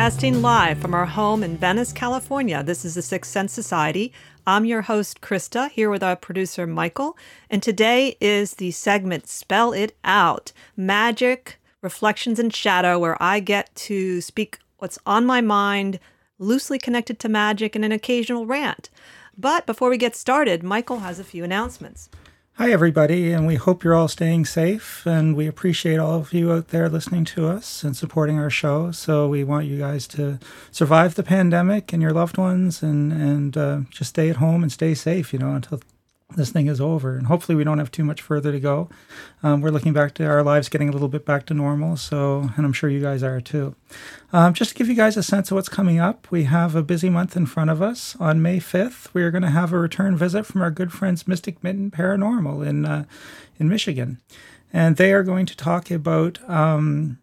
Broadcasting live from our home in Venice, California. This is the Sixth Sense Society. I'm your host, Krista, here with our producer, Michael. And today is the segment Spell It Out Magic, Reflections, and Shadow, where I get to speak what's on my mind, loosely connected to magic, and an occasional rant. But before we get started, Michael has a few announcements. Hi, everybody, and we hope you're all staying safe. And we appreciate all of you out there listening to us and supporting our show. So we want you guys to survive the pandemic and your loved ones, and and uh, just stay at home and stay safe. You know, until this thing is over. And hopefully, we don't have too much further to go. Um, we're looking back to our lives getting a little bit back to normal. So, and I'm sure you guys are too. Um, just to give you guys a sense of what's coming up, we have a busy month in front of us. On May 5th, we are going to have a return visit from our good friends Mystic Mitten Paranormal in uh, in Michigan, and they are going to talk about. Um,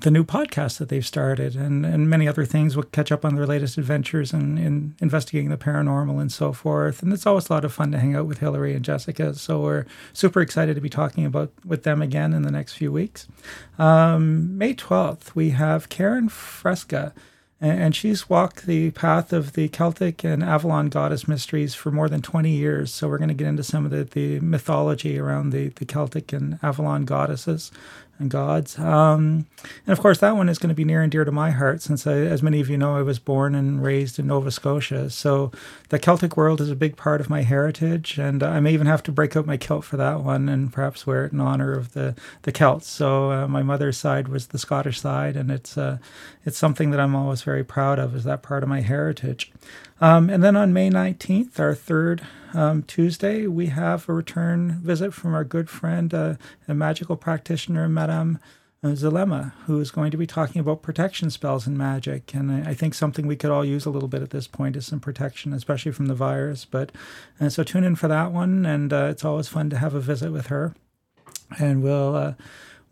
the new podcast that they've started and, and many other things. We'll catch up on their latest adventures and in, in investigating the paranormal and so forth. And it's always a lot of fun to hang out with Hillary and Jessica. So we're super excited to be talking about with them again in the next few weeks. Um, May 12th, we have Karen Fresca and she's walked the path of the Celtic and Avalon goddess mysteries for more than 20 years. So we're going to get into some of the, the mythology around the, the Celtic and Avalon goddesses and gods. Um, and of course, that one is going to be near and dear to my heart since, I, as many of you know, I was born and raised in Nova Scotia. So the Celtic world is a big part of my heritage, and I may even have to break out my kilt for that one and perhaps wear it in honor of the the Celts. So uh, my mother's side was the Scottish side, and it's uh, it's something that I'm always very proud of. Is that part of my heritage? Um, and then on May 19th, our third um, Tuesday, we have a return visit from our good friend, uh, a magical practitioner, Madame uh, Zalema, who is going to be talking about protection spells and magic. And I, I, think something we could all use a little bit at this point is some protection, especially from the virus. But and so tune in for that one, and uh, it's always fun to have a visit with her, and we'll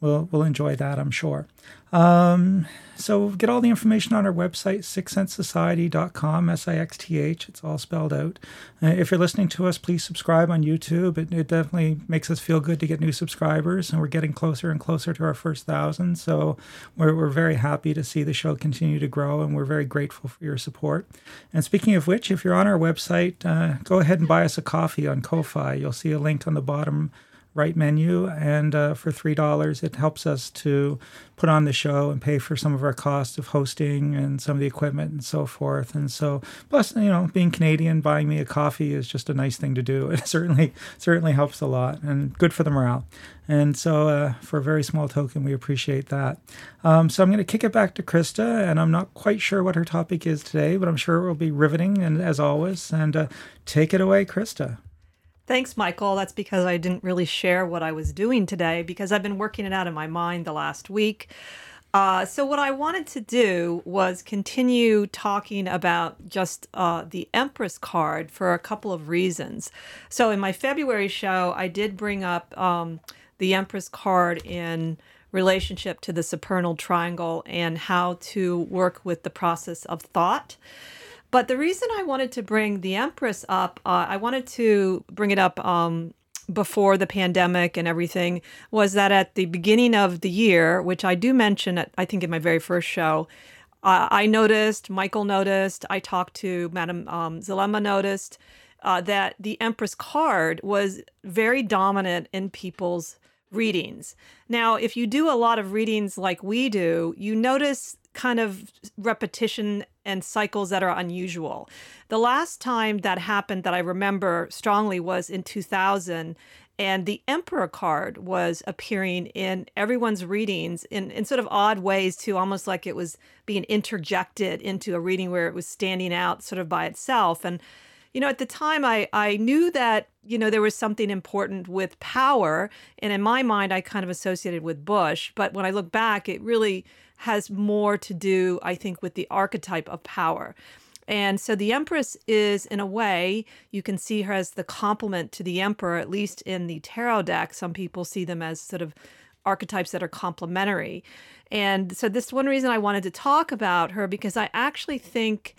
we'll we'll enjoy that, I'm sure. Um, so get all the information on our website, sixthsensesociety.com, S-I-X-T-H. It's all spelled out. Uh, if you're listening to us, please subscribe on YouTube. It, it, definitely makes us feel good to get new subscribers, and we're getting closer and closer to our first thousand. So we're, we're very happy to see the show continue to grow, and we're very grateful for your support. And speaking of which, if you're on our website, uh, go ahead and buy us a coffee on Ko-Fi. You'll see a link on the bottom right menu, and uh, for three dollars, it helps us to put on the show and pay for some of our costs of hosting and some of the equipment and so forth. And so, plus, you know, being Canadian, buying me a coffee is just a nice thing to do. It certainly certainly helps a lot and good for the morale. And so, uh, for a very small token, we appreciate that. Um, so, I'm going to kick it back to Krista, and I'm not quite sure what her topic is today, but I'm sure it will be riveting, and as always. And uh, take it away, Krista. Thanks, Michael. That's because I didn't really share what I was doing today because I've been working it out in my mind the last week. Uh, so, what I wanted to do was continue talking about just uh, the Empress card for a couple of reasons. So, in my February show, I did bring up um, the Empress card in relationship to the supernal triangle and how to work with the process of thought. But the reason I wanted to bring the Empress up, uh, I wanted to bring it up um, before the pandemic and everything, was that at the beginning of the year, which I do mention, at, I think in my very first show, uh, I noticed, Michael noticed, I talked to Madame um, Zalema noticed uh, that the Empress card was very dominant in people's readings. Now, if you do a lot of readings like we do, you notice kind of repetition and cycles that are unusual. The last time that happened that I remember strongly was in 2000 And the Emperor card was appearing in everyone's readings in, in sort of odd ways, too, almost like it was being interjected into a reading where it was standing out sort of by itself. And, you know, at the time, I, I knew that, you know, there was something important with power. And in my mind, I kind of associated with Bush. But when I look back, it really has more to do, I think, with the archetype of power. And so the Empress is, in a way, you can see her as the complement to the Emperor, at least in the tarot deck. Some people see them as sort of archetypes that are complementary. And so, this one reason I wanted to talk about her because I actually think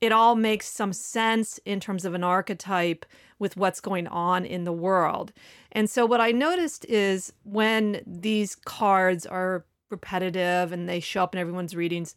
it all makes some sense in terms of an archetype with what's going on in the world. And so, what I noticed is when these cards are repetitive and they show up in everyone's readings,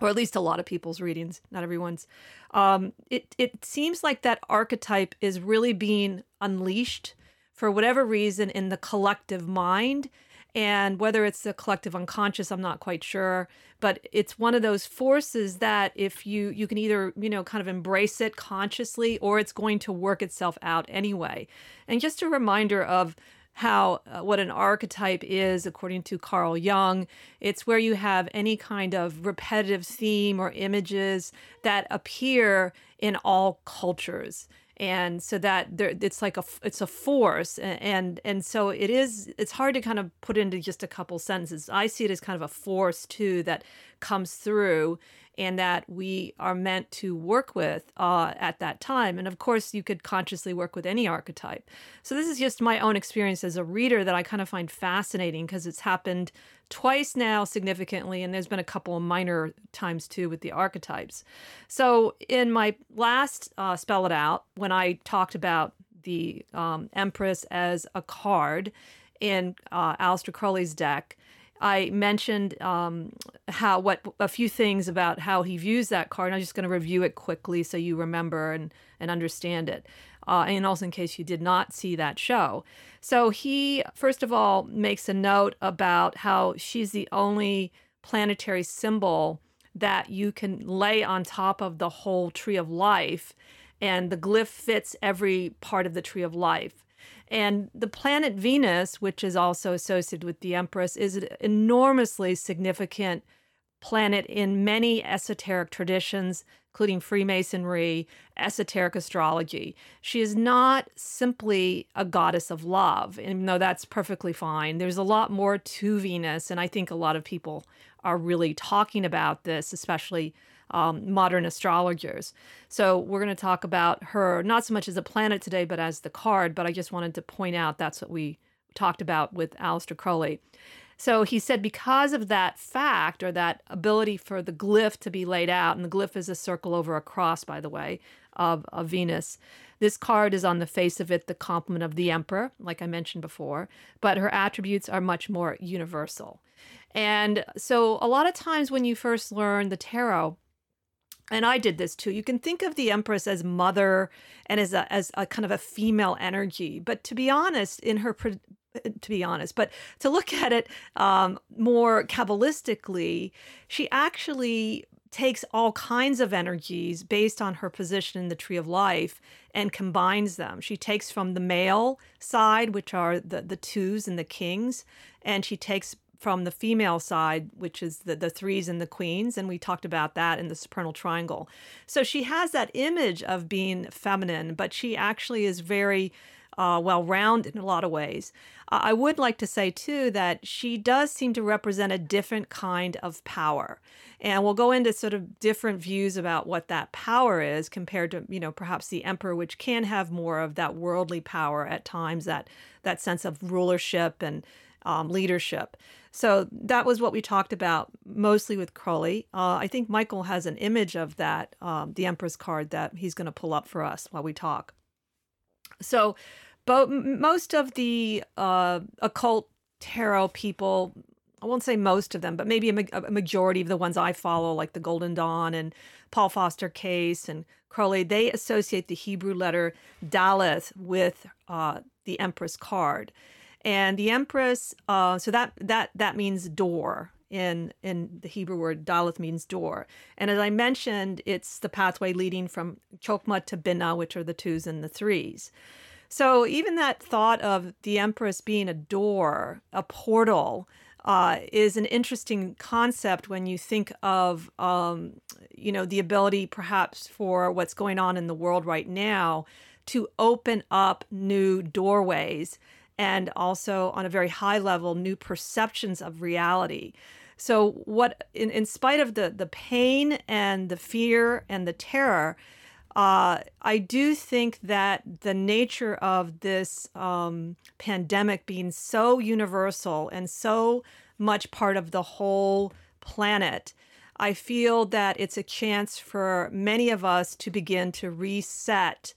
or at least a lot of people's readings, not everyone's. Um, it it seems like that archetype is really being unleashed for whatever reason in the collective mind, and whether it's the collective unconscious, I'm not quite sure. But it's one of those forces that if you you can either you know kind of embrace it consciously, or it's going to work itself out anyway. And just a reminder of how uh, what an archetype is according to Carl Jung it's where you have any kind of repetitive theme or images that appear in all cultures and so that there it's like a it's a force and, and so it is it's hard to kind of put into just a couple sentences. I see it as kind of a force too that comes through and that we are meant to work with uh, at that time. And of course, you could consciously work with any archetype. So, this is just my own experience as a reader that I kind of find fascinating because it's happened twice now significantly, and there's been a couple of minor times too with the archetypes. So, in my last uh, Spell It Out, when I talked about the um, Empress as a card in uh, Aleister Crowley's deck, I mentioned um, how what a few things about how he views that card. And I'm just going to review it quickly so you remember and and understand it, uh, and also in case you did not see that show. So he first of all makes a note about how she's the only planetary symbol that you can lay on top of the whole tree of life, and the glyph fits every part of the tree of life. And the planet Venus, which is also associated with the Empress, is an enormously significant planet in many esoteric traditions, including Freemasonry, esoteric astrology. She is not simply a goddess of love, even though that's perfectly fine. There's a lot more to Venus, and I think a lot of people are really talking about this, especially um, modern astrologers. So we're going to talk about her not so much as a planet today, but as the card. But I just wanted to point out that's what we talked about with Aleister Crowley. So he said because of that fact or that ability for the glyph to be laid out, and the glyph is a circle over a cross, by the way, of, of Venus. This card is on the face of it the complement of the emperor, like I mentioned before, but her attributes are much more universal. And so a lot of times when you first learn the tarot, and I did this too. You can think of the Empress as mother and as a as a kind of a female energy, but to be honest, in her to be honest, but to look at it um, more kabbalistically, she actually takes all kinds of energies based on her position in the tree of life and combines them. She takes from the male side, which are the the twos and the kings, and she takes from the female side, which is the, the threes and the queens. And we talked about that in the supernal triangle. So she has that image of being feminine, but she actually is very uh, well rounded in a lot of ways. Uh, I would like to say, too, that she does seem to represent a different kind of power. And we'll go into sort of different views about what that power is compared to, you know, perhaps the emperor, which can have more of that worldly power at times, that that sense of rulership and um, leadership. So that was what we talked about mostly with Crowley. Uh, I think Michael has an image of that, um, the Empress card that he's going to pull up for us while we talk. So, but most of the uh, occult tarot people, I won't say most of them, but maybe a, a, majority of the ones I follow, like the Golden Dawn and Paul Foster Case and Crowley, they associate the Hebrew letter Daleth with uh, the Empress card and the empress uh, so that that that means door in in the hebrew word daleth means door. And as i mentioned it's the pathway leading from chokmah to binah which are the twos and the threes. So even that thought of the Empress being a door, a portal, uh, is an interesting concept when you think of, um, you know, the ability perhaps for what's going on in the world right now to open up new doorways and also on a very high level, new perceptions of reality. So, what, in, in spite of the, the pain and the fear and the terror, uh, I do think that the nature of this um, pandemic being so universal and so much part of the whole planet, I feel that it's a chance for many of us to begin to reset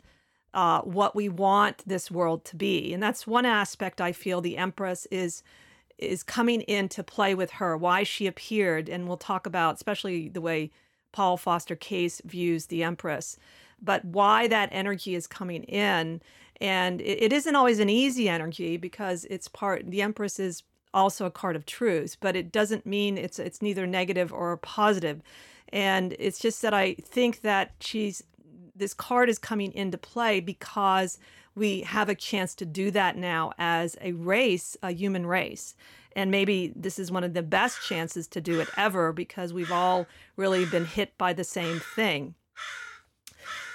uh, what we want this world to be. And that's one aspect I feel the Empress is is coming in to play with her, why she appeared, and we'll talk about especially the way Paul Foster Case views the Empress, but why that energy is coming in. And it, it isn't always an easy energy because it's part the Empress is also a card of truth, but it doesn't mean it's it's neither negative or positive. And it's just that I think that she's this card is coming into play because we have a chance to do that now as a race, a human race. And maybe this is one of the best chances to do it ever because we've all really been hit by the same thing.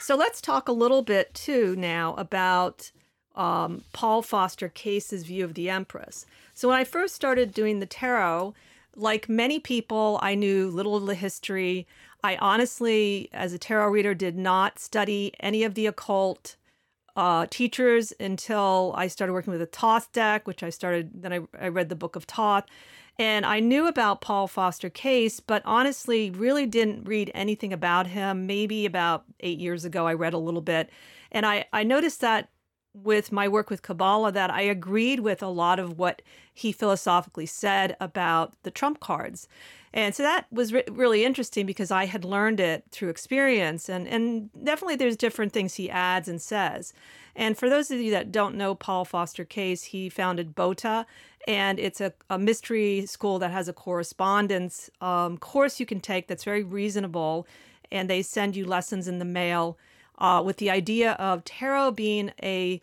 So let's talk a little bit too now about um, Paul Foster Case's view of the Empress. So when I first started doing the tarot, like many people, I knew little of the history. I honestly, as a tarot reader, did not study any of the occult uh, teachers until I started working with the Thoth deck, which I started, then I, I read the Book of Thoth. And I knew about Paul Foster Case, but honestly, really didn't read anything about him. Maybe about eight years ago, I read a little bit. And I, I noticed that with my work with Kabbalah that I agreed with a lot of what he philosophically said about the trump cards. And so that was re- really interesting because I had learned it through experience. And, and definitely there's different things he adds and says. And for those of you that don't know Paul Foster Case, he founded BOTA, and it's a, a mystery school that has a correspondence um, course you can take that's very reasonable. And they send you lessons in the mail uh, with the idea of tarot being a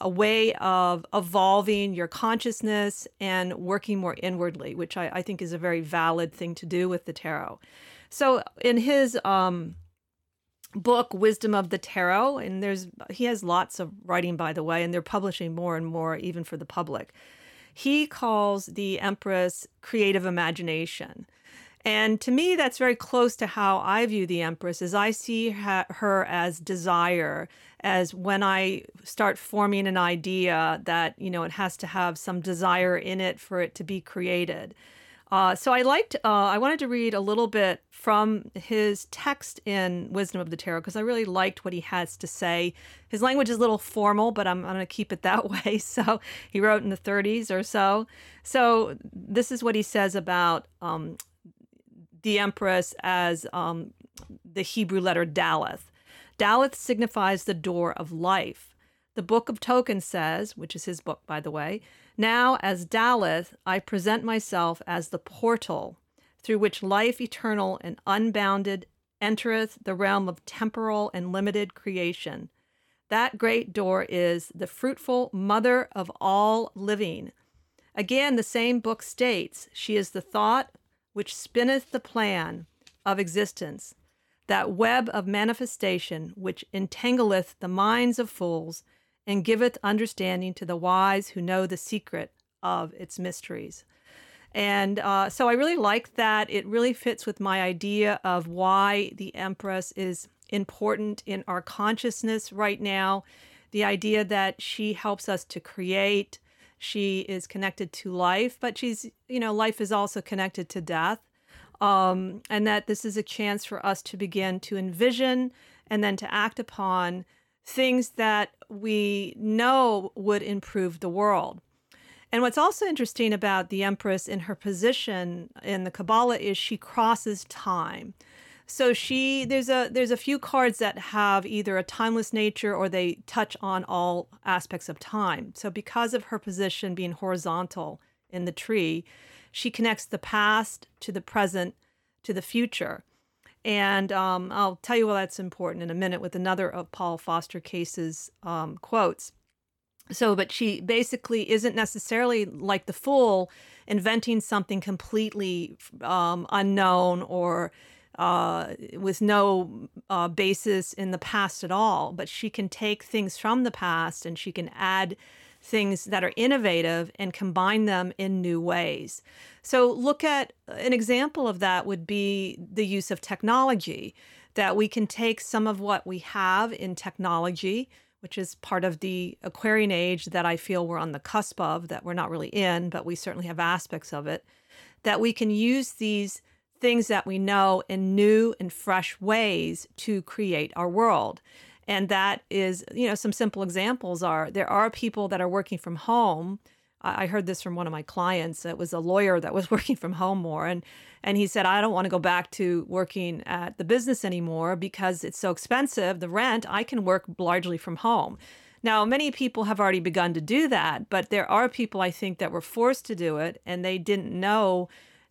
a way of evolving your consciousness and working more inwardly, which I, I, think is a very valid thing to do with the tarot. So, in his um, book, Wisdom of the Tarot, and there's he has lots of writing, by the way, and they're publishing more and more, even for the public. He calls the Empress creative imagination. And to me, that's very close to how I view the Empress, as I see her as desire, as when I start forming an idea that, you know, it has to have some desire in it for it to be created. Uh, so I liked, uh, I wanted to read a little bit from his text in Wisdom of the Tarot because I really liked what he has to say. His language is a little formal, but I'm, I'm going to keep it that way. So he wrote in the 30s or so. So this is what he says about um, the Empress as um, the Hebrew letter Daleth. Daleth signifies the door of life. The Book of Tokens says, which is his book, by the way, now as Daleth, I present myself as the portal through which life eternal and unbounded entereth the realm of temporal and limited creation. That great door is the fruitful mother of all living. Again, the same book states, She is the thought, which spinneth the plan of existence, that web of manifestation which entangleth the minds of fools and giveth understanding to the wise who know the secret of its mysteries. And uh, so I really like that. It really fits with my idea of why the Empress is important in our consciousness right now. The idea that she helps us to create, she is connected to life, but she's, you know, life is also connected to death. Um, and that this is a chance for us to begin to envision and then to act upon things that we know would improve the world. And what's also interesting about the Empress in her position in the Kabbalah is she crosses time. So she there's a there's a few cards that have either a timeless nature or they touch on all aspects of time. So because of her position being horizontal in the tree, she connects the past to the present to the future. And um, I'll tell you why that's important in a minute with another of Paul Foster Case's um, quotes. So, but she basically isn't necessarily like the fool inventing something completely um, unknown or uh, with no uh, basis in the past at all. But she can take things from the past and she can add things that are innovative and combine them in new ways. So, look at an example of that would be the use of technology, that we can take some of what we have in technology which is part of the Aquarian age that I feel we're on the cusp of, that we're not really in, but we certainly have aspects of it, that we can use these things that we know in new and fresh ways to create our world. And that is, you know, some simple examples are there are people that are working from home I heard this from one of my clients. It was a lawyer that was working from home more, and and he said, I don't want to go back to working at the business anymore because it's so expensive. The rent, I can work largely from home. Now, many people have already begun to do that, but there are people I think that were forced to do it, and they didn't know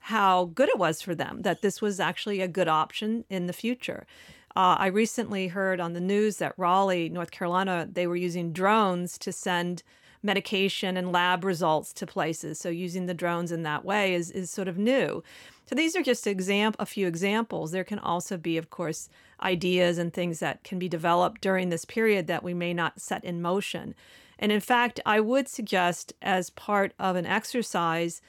how good it was for them. That this was actually a good option in the future. Uh, I recently heard on the news that Raleigh, North Carolina, they were using drones to send medication and lab results to places. So using the drones in that way is, is sort of new. So these are just exam- a few examples. There can also be, of course, ideas and things that can be developed during this period that we may not set in motion. And in fact, I would suggest as part of an exercise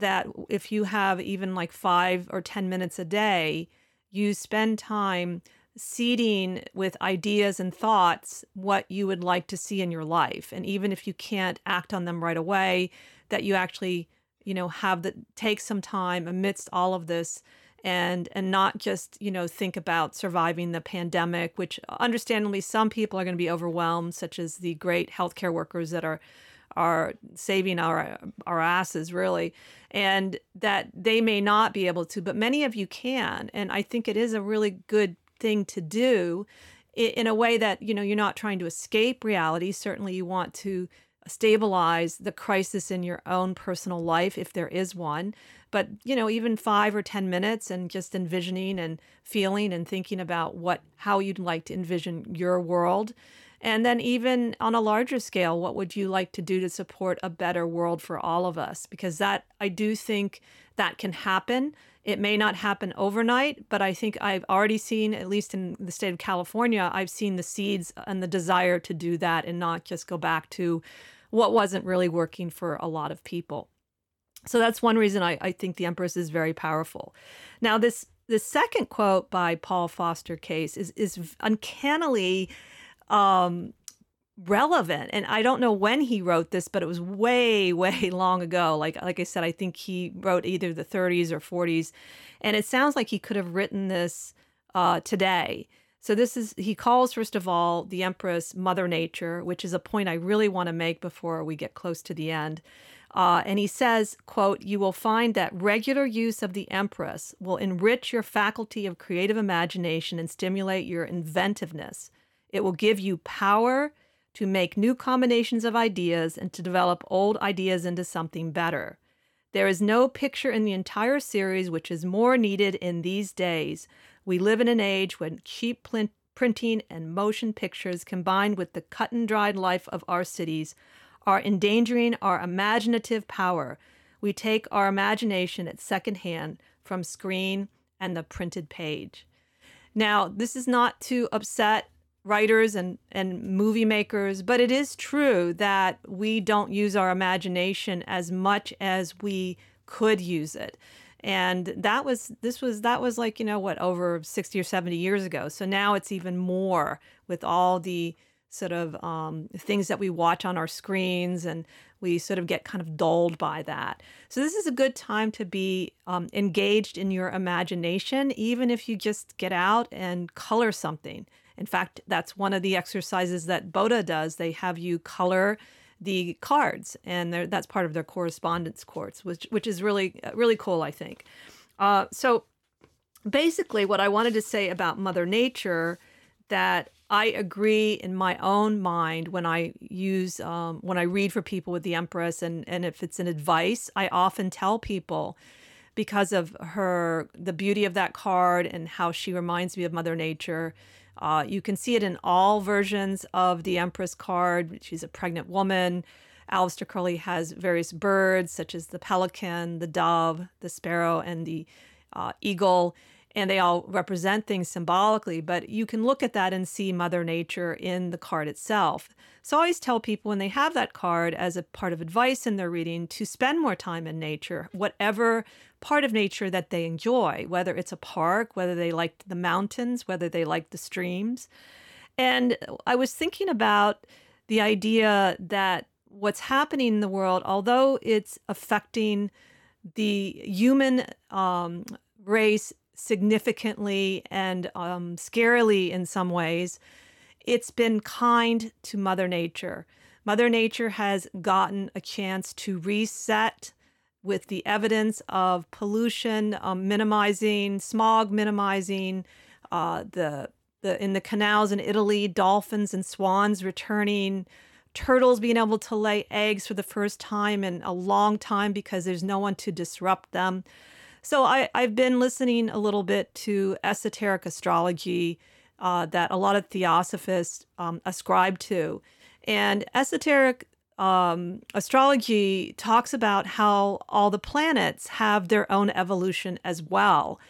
that if you have even like five or 10 minutes a day, you spend time seeding with ideas and thoughts what you would like to see in your life. And even if you can't act on them right away that you actually you know have the take some time amidst all of this and and not just you know think about surviving the pandemic which understandably some people are going to be overwhelmed such as the great healthcare workers that are are saving our our asses really and that they may not be able to but many of you can and i think it is a really good thing to do in a way that you know you're not trying to escape reality. Certainly you want to stabilize the crisis in your own personal life if there is one but you know even 5 or 10 minutes and just envisioning and feeling and thinking about what how you'd like to envision your world and then even on a larger scale what would you like to do to support a better world for all of us because that I do think that can happen it may not happen overnight, but I think I've already seen, at least in the state of California, I've seen the seeds and the desire to do that and not just go back to what wasn't really working for a lot of people. So that's one reason I, I think the Empress is very powerful. Now, this the second quote by Paul Foster Case is is uncannily um, relevant. And i don't know when he wrote this but it was way way long ago. Like like i said i think he wrote either the 30s or 40s and it sounds like he could have written this uh, today. So this is he calls first of all the empress mother nature which is a point i really want to make before we get close to the end. Uh, and he says quote you will find that regular use of the empress will enrich your faculty of creative imagination and stimulate your inventiveness it will give you power to make new combinations of ideas and to develop old ideas into something better. There is no picture in the entire series which is more needed in these days. We live in an age when cheap printing and motion pictures combined with the cut and dried life of our cities are endangering our imaginative power. We take our imagination at second hand from screen and the printed page. Now, this is not to upset writers and, and movie makers, but it is true that we don't use our imagination as much as we could use it. And that was this was that was like, you know, what, over 60 or 70 years ago. So now it's even more with all the sort of um, things that we watch on our screens and we sort of get kind of dulled by that. So this is a good time to be um, engaged in your imagination, even if you just get out and color something. In fact, that's one of the exercises that BOTA does. They have you color the cards, and that's part of their correspondence course, which which is really really cool, I think. Uh, so basically, what I wanted to say about Mother Nature that I agree in my own mind when I use um, when I read for people with the Empress, and and if it's an advice, I often tell people because of her the beauty of that card and how she reminds me of Mother Nature Uh, you can see it in all versions of the Empress card. She's a pregnant woman. Aleister Crowley has various birds, such as the pelican, the dove, the sparrow, and the uh, eagle and they all represent things symbolically, but you can look at that and see Mother Nature in the card itself. So I always tell people when they have that card as a part of advice in their reading to spend more time in nature, whatever part of nature that they enjoy, whether it's a park, whether they like the mountains, whether they like the streams. And I was thinking about the idea that what's happening in the world, although it's affecting the human um, race significantly and um, scarily in some ways, it's been kind to Mother Nature. Mother Nature has gotten a chance to reset with the evidence of pollution, um, minimizing smog, minimizing uh, the the in the canals in Italy, dolphins and swans returning, turtles being able to lay eggs for the first time in a long time because there's no one to disrupt them. So I, I've been listening a little bit to esoteric astrology uh, that a lot of theosophists um, ascribe to. And esoteric um, astrology talks about how all the planets have their own evolution as well.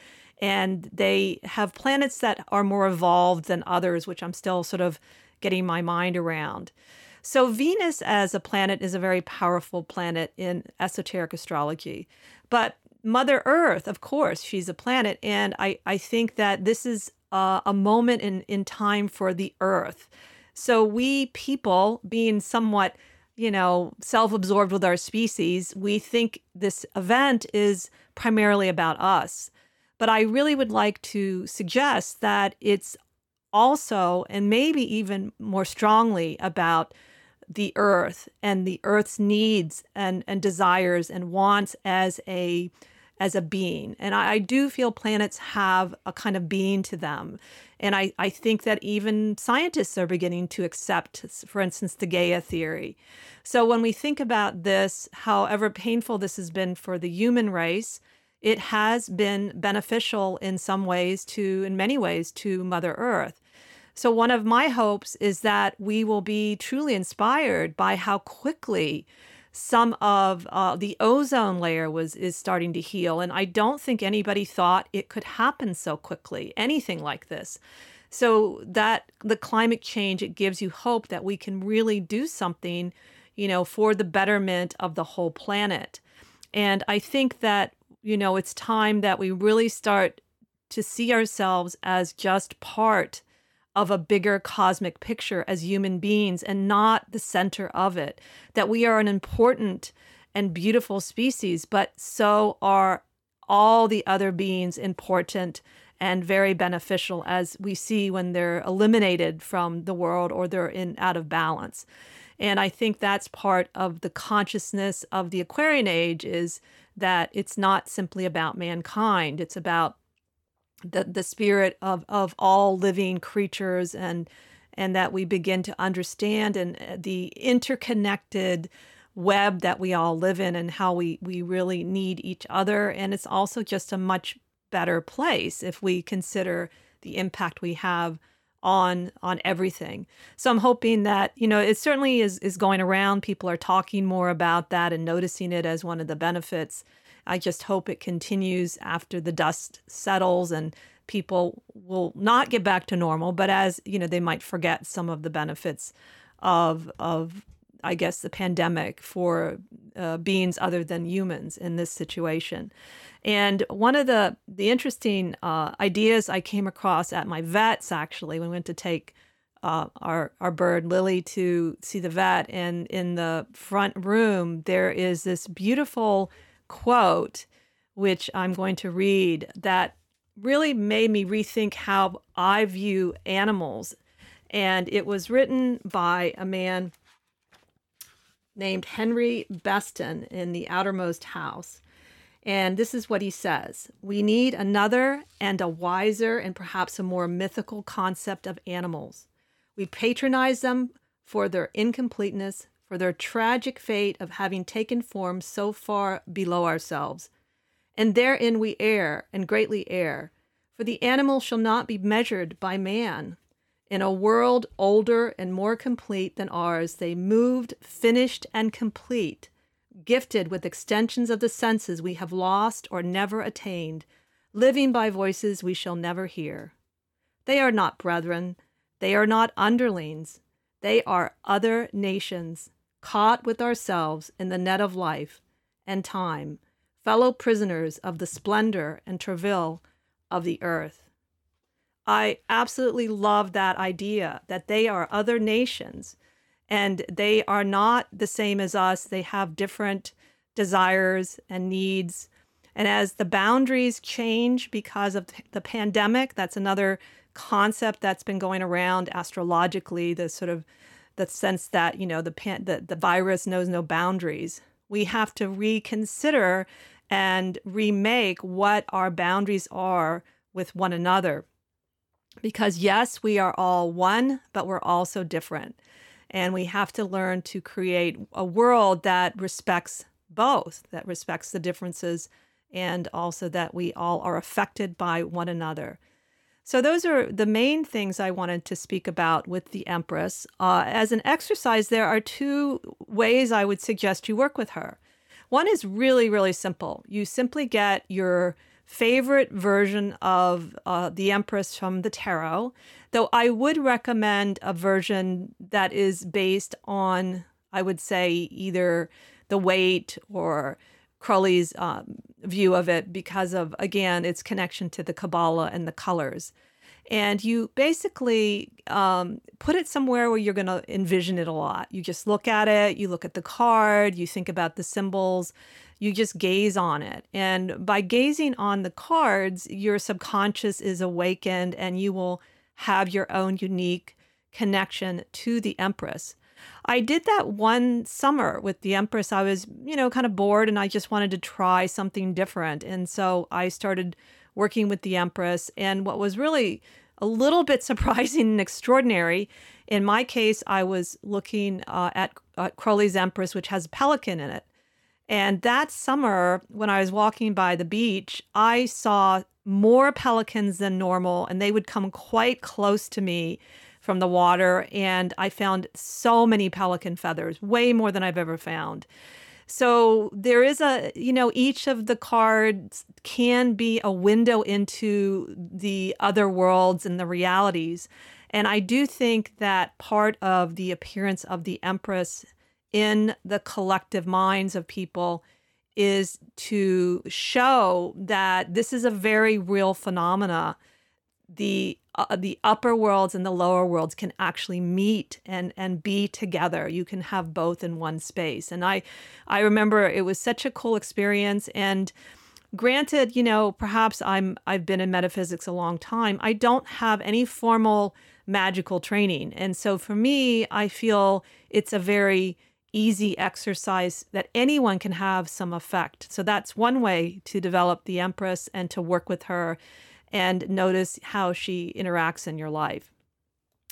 And they have planets that are more evolved than others, which I'm still sort of getting my mind around. So, Venus as a planet is a very powerful planet in esoteric astrology. But Mother Earth, of course, she's a planet. And I, I think that this is a moment in, in time for the Earth. So we people, being somewhat, you know, self absorbed with our species, we think this event is primarily about us. But I really would like to suggest that it's also, and maybe even more strongly, about the earth and the earth's needs and, and desires and wants as a as a being. And I, I, do feel planets have a kind of being to them. And I, I think that even scientists are beginning to accept, for instance, the Gaia theory. So when we think about this, however painful this has been for the human race, it has been beneficial in some ways to, in many ways, to Mother Earth. So, one of my hopes is that we will be truly inspired by how quickly some of uh, the ozone layer was is starting to heal and i don't think anybody thought it could happen so quickly anything like this. So that the climate change it gives you hope that we can really do something you know for the betterment of the whole planet. And i think that you know it's time that we really start to see ourselves as just part of a bigger cosmic picture as human beings and not the center of it. That we are an important and beautiful species, but so are all the other beings important and very beneficial as we see when they're eliminated from the world or they're in out of balance. And I think that's part of the consciousness of the Aquarian age is that it's not simply about mankind, it's about the the spirit of of all living creatures and and that we begin to understand and uh, the interconnected web that we all live in and how we we really need each other and it's also just a much better place if we consider the impact we have on on everything. So I'm hoping that you know it certainly is is going around people are talking more about that and noticing it as one of the benefits I just hope it continues after the dust settles and people will not get back to normal, but as you know, they might forget some of the benefits of of I guess the pandemic for uh, beings other than humans in this situation. And one of the the interesting uh, ideas I came across at my vet's actually when we went to take uh, our our bird Lily to see the vet, and in the front room there is this beautiful quote, which I'm going to read, that really made me rethink how I view animals. And it was written by a man named Henry Beston in The Outermost House. And this is what he says We need another and a wiser and perhaps a more mythical concept of animals. We patronize them for their incompleteness, for their tragic fate of having taken form so far below ourselves. And therein we err, and greatly err. For the animal shall not be measured by man. In a world older and more complete than ours, they moved, finished, and complete, gifted with extensions of the senses we have lost or never attained, living by voices we shall never hear. They are not brethren, they are not underlings, they are other nations, caught with ourselves in the net of life and time, fellow prisoners of the splendor and travail of the earth. I absolutely love that idea that they are other nations and they are not the same as us. They have different desires and needs. And as the boundaries change because of the pandemic, that's another concept that's been going around astrologically, the sort of the sense that, you know, the pan, the, the virus knows no boundaries. We have to reconsider and remake what our boundaries are with one another because yes, we are all one, but we're also different. And we have to learn to create a world that respects both, that respects the differences, and also that we all are affected by one another. So, those are the main things I wanted to speak about with the Empress. Uh, as an exercise, there are two ways I would suggest you work with her. One is really, really simple. You simply get your favorite version of uh, the Empress from the tarot, though I would recommend a version that is based on, I would say, either the Waite or Crowley's um, view of it because of, again, its connection to the Kabbalah and the colors. And you basically um, put it somewhere where you're going to envision it a lot. You just look at it, you look at the card, you think about the symbols, you just gaze on it. And by gazing on the cards, your subconscious is awakened and you will have your own unique connection to the Empress. I did that one summer with the Empress. I was, you know, kind of bored and I just wanted to try something different. And so I started working with the Empress. And what was really a little bit surprising and extraordinary, in my case, I was looking uh, at, at Crowley's Empress, which has a pelican in it. And that summer, when I was walking by the beach, I saw more pelicans than normal, and they would come quite close to me from the water. And I found so many pelican feathers, way more than I've ever found. So there is a, you know, each of the cards can be a window into the other worlds and the realities. And I do think that part of the appearance of the Empress in the collective minds of people is to show that this is a very real phenomena the uh, the upper worlds and the lower worlds can actually meet and and be together. You can have both in one space. And i i remember it was such a cool experience. And granted you know perhaps i'm i've been in metaphysics a long time i don't have any formal magical training. And so for me i feel it's a very easy exercise that anyone can have some effect. So that's one way to develop the Empress and to work with her and notice how she interacts in your life.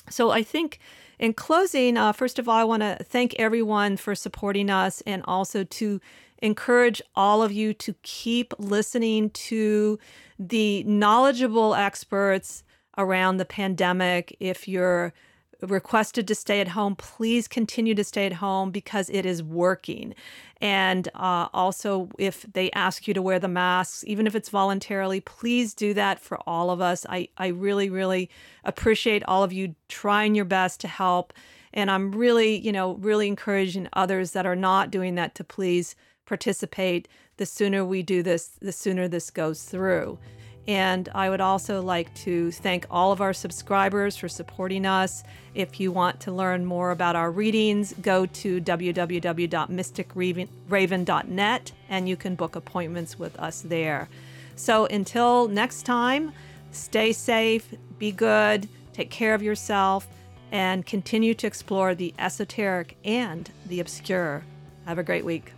So I think in closing, uh, first of all, I want to thank everyone for supporting us and also to encourage all of you to keep listening to the knowledgeable experts around the pandemic. If you're requested to stay at home, please continue to stay at home because it is working. And uh, also, if they ask you to wear the masks, even if it's voluntarily, please do that for all of us. I, I really, really appreciate all of you trying your best to help. And I'm really, you know, really encouraging others that are not doing that to please participate. The sooner we do this, the sooner this goes through. And I would also like to thank all of our subscribers for supporting us. If you want to learn more about our readings, go to www.mysticraven.net and you can book appointments with us there. So until next time, stay safe, be good, take care of yourself, and continue to explore the esoteric and the obscure. Have a great week.